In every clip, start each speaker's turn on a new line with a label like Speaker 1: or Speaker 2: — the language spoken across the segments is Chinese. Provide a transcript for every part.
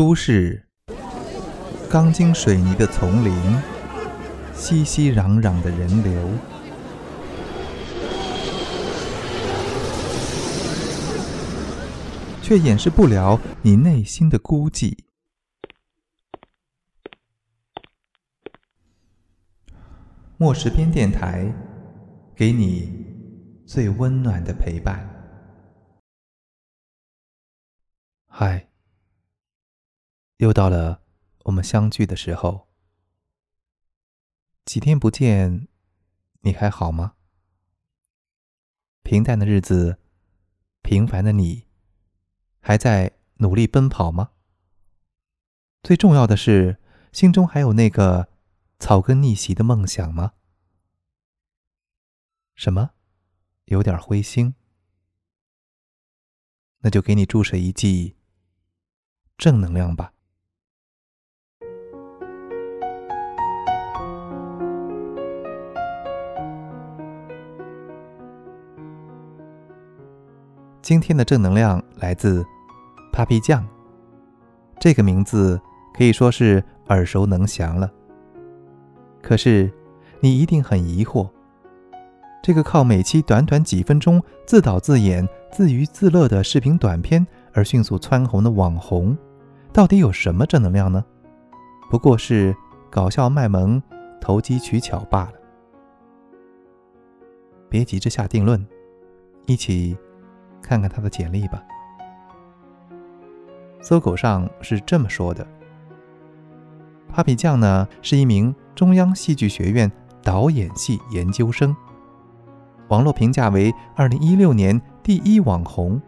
Speaker 1: 都市，钢筋水泥的丛林，熙熙攘攘的人流，却掩饰不了你内心的孤寂。莫时边电台，给你最温暖的陪伴。嗨，又到了我们相聚的时候。几天不见，你还好吗？平淡的日子，平凡的你，还在努力奔跑吗？最重要的是，心中还有那个。草根逆袭的梦想吗？什么？有点灰心？那就给你注射一剂正能量吧。今天的正能量来自 Papi 酱，这个名字可以说是耳熟能详了。可是，你一定很疑惑：这个靠每期短短几分钟自导自演、自娱自乐的视频短片而迅速蹿红的网红，到底有什么正能量呢？不过是搞笑卖萌、投机取巧罢了。别急着下定论，一起看看他的简历吧。搜狗上是这么说的：“Papi 酱呢，是一名。”中央戏剧学院导演系研究生，网络评价为二零一六年第一网红。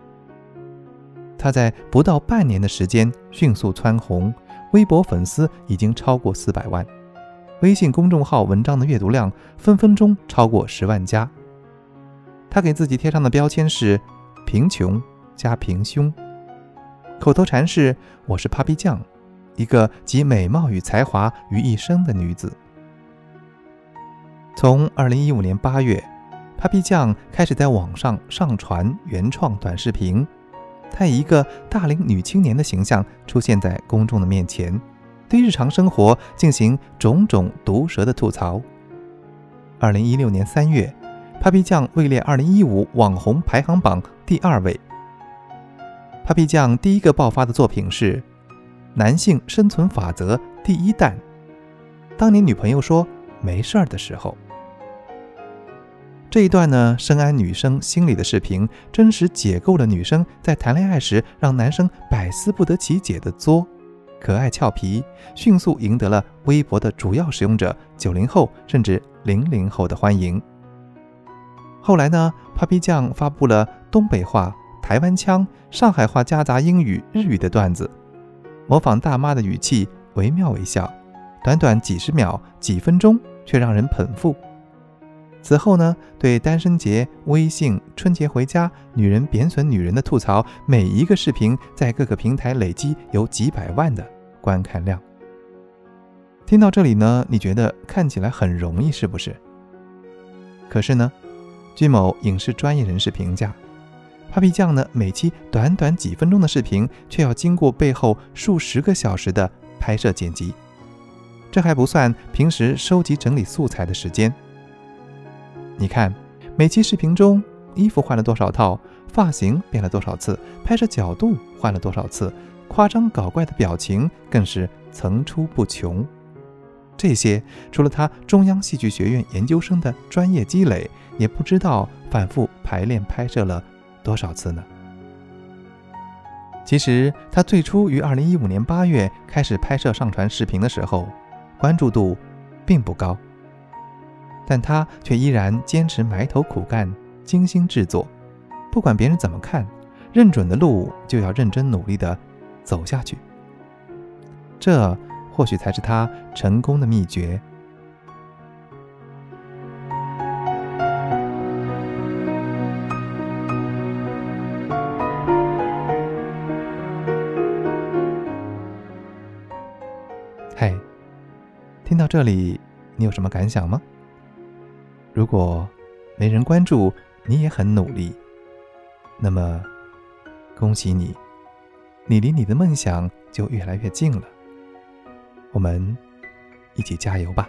Speaker 1: 他在不到半年的时间迅速蹿红，微博粉丝已经超过四百万，微信公众号文章的阅读量分分钟超过十万加。他给自己贴上的标签是“贫穷加平胸”，口头禅是“我是 Papi 酱”，一个集美貌与才华于一身的女子。从二零一五年八月，Papi 酱开始在网上上传原创短视频。她以一个大龄女青年的形象出现在公众的面前，对日常生活进行种种毒舌的吐槽。二零一六年三月，Papi 酱位列二零一五网红排行榜第二位。Papi 酱第一个爆发的作品是《男性生存法则》第一弹。当年女朋友说。没事儿的时候，这一段呢，深谙女生心理的视频，真实解构了女生在谈恋爱时让男生百思不得其解的作，可爱俏皮，迅速赢得了微博的主要使用者九零后甚至零零后的欢迎。后来呢，Papi 酱发布了东北话、台湾腔、上海话夹杂英语、日语的段子，模仿大妈的语气，惟妙惟肖，短短几十秒、几分钟。却让人捧腹。此后呢，对单身节、微信春节回家、女人贬损女人的吐槽，每一个视频在各个平台累积有几百万的观看量。听到这里呢，你觉得看起来很容易是不是？可是呢，据某影视专业人士评价，Papi 酱呢每期短短几分钟的视频，却要经过背后数十个小时的拍摄剪辑。这还不算平时收集整理素材的时间。你看，每期视频中，衣服换了多少套，发型变了多少次，拍摄角度换了多少次，夸张搞怪的表情更是层出不穷。这些除了他中央戏剧学院研究生的专业积累，也不知道反复排练拍摄了多少次呢。其实，他最初于二零一五年八月开始拍摄上传视频的时候。关注度并不高，但他却依然坚持埋头苦干、精心制作。不管别人怎么看，认准的路就要认真努力地走下去。这或许才是他成功的秘诀。嘿。听到这里，你有什么感想吗？如果没人关注，你也很努力，那么恭喜你，你离你的梦想就越来越近了。我们一起加油吧！